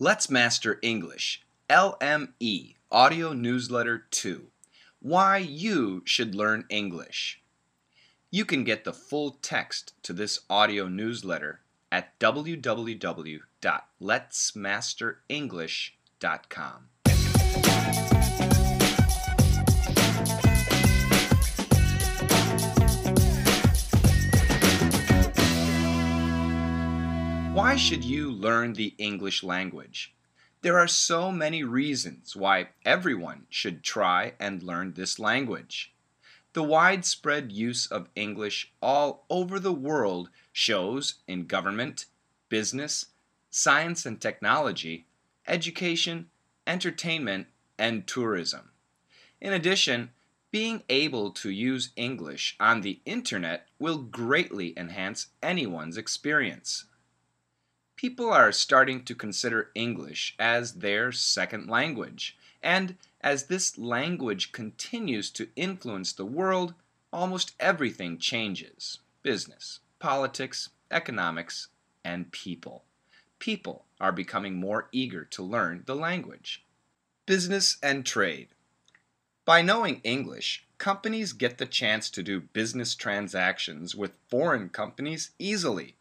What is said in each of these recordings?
Let's Master English, LME, Audio Newsletter 2 Why You Should Learn English. You can get the full text to this audio newsletter at www.letsmasterenglish.com. should you learn the English language? There are so many reasons why everyone should try and learn this language. The widespread use of English all over the world shows in government, business, science and technology, education, entertainment, and tourism. In addition, being able to use English on the internet will greatly enhance anyone's experience. People are starting to consider English as their second language, and as this language continues to influence the world, almost everything changes business, politics, economics, and people. People are becoming more eager to learn the language. Business and trade. By knowing English, companies get the chance to do business transactions with foreign companies easily.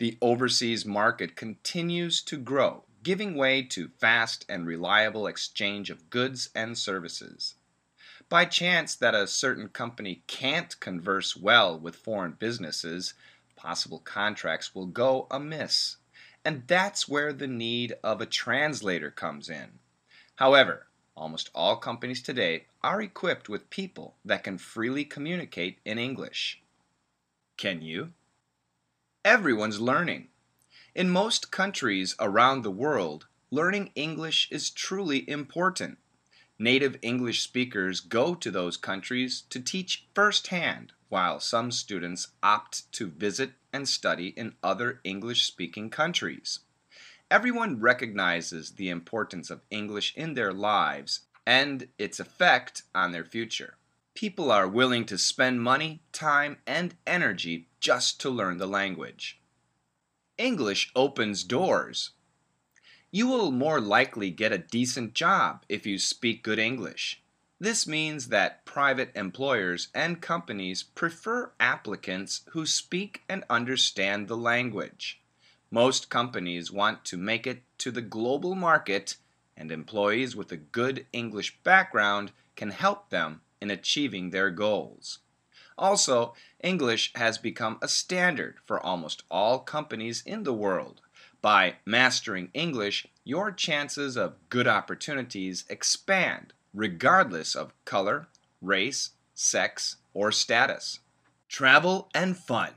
The overseas market continues to grow, giving way to fast and reliable exchange of goods and services. By chance that a certain company can't converse well with foreign businesses, possible contracts will go amiss. And that's where the need of a translator comes in. However, almost all companies today are equipped with people that can freely communicate in English. Can you? Everyone's learning. In most countries around the world, learning English is truly important. Native English speakers go to those countries to teach firsthand, while some students opt to visit and study in other English speaking countries. Everyone recognizes the importance of English in their lives and its effect on their future. People are willing to spend money, time, and energy just to learn the language. English opens doors. You will more likely get a decent job if you speak good English. This means that private employers and companies prefer applicants who speak and understand the language. Most companies want to make it to the global market, and employees with a good English background can help them in achieving their goals. Also, English has become a standard for almost all companies in the world. By mastering English, your chances of good opportunities expand regardless of color, race, sex, or status. Travel and fun.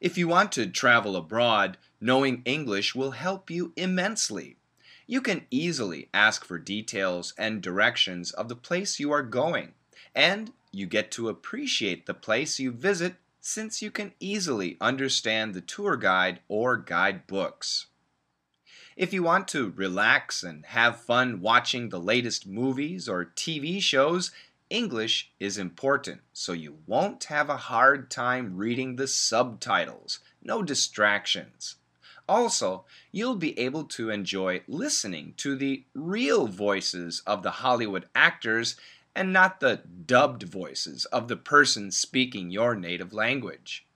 If you want to travel abroad, knowing English will help you immensely. You can easily ask for details and directions of the place you are going and you get to appreciate the place you visit since you can easily understand the tour guide or guidebooks. If you want to relax and have fun watching the latest movies or TV shows, English is important so you won't have a hard time reading the subtitles. No distractions. Also, you'll be able to enjoy listening to the real voices of the Hollywood actors and not the dubbed voices of the person speaking your native language.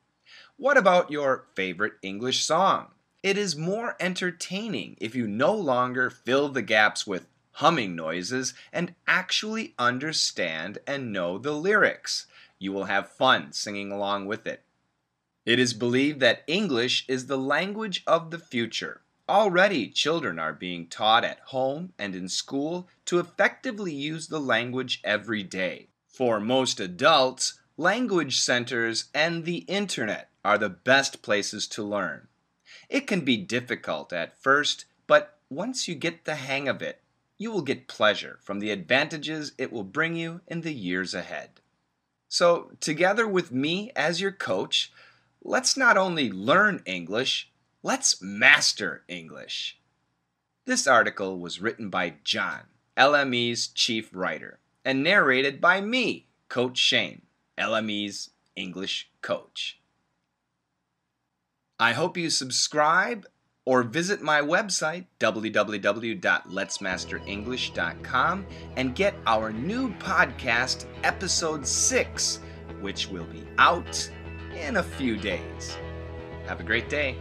What about your favorite English song? It is more entertaining if you no longer fill the gaps with humming noises and actually understand and know the lyrics. You will have fun singing along with it. It is believed that English is the language of the future. Already, children are being taught at home and in school to effectively use the language every day. For most adults, language centers and the internet are the best places to learn. It can be difficult at first, but once you get the hang of it, you will get pleasure from the advantages it will bring you in the years ahead. So, together with me as your coach, let's not only learn English, Let's master English. This article was written by John, LME's chief writer, and narrated by me, Coach Shane, LME's English coach. I hope you subscribe, or visit my website, www.letsmasterenglish.com, and get our new podcast, Episode 6, which will be out in a few days. Have a great day.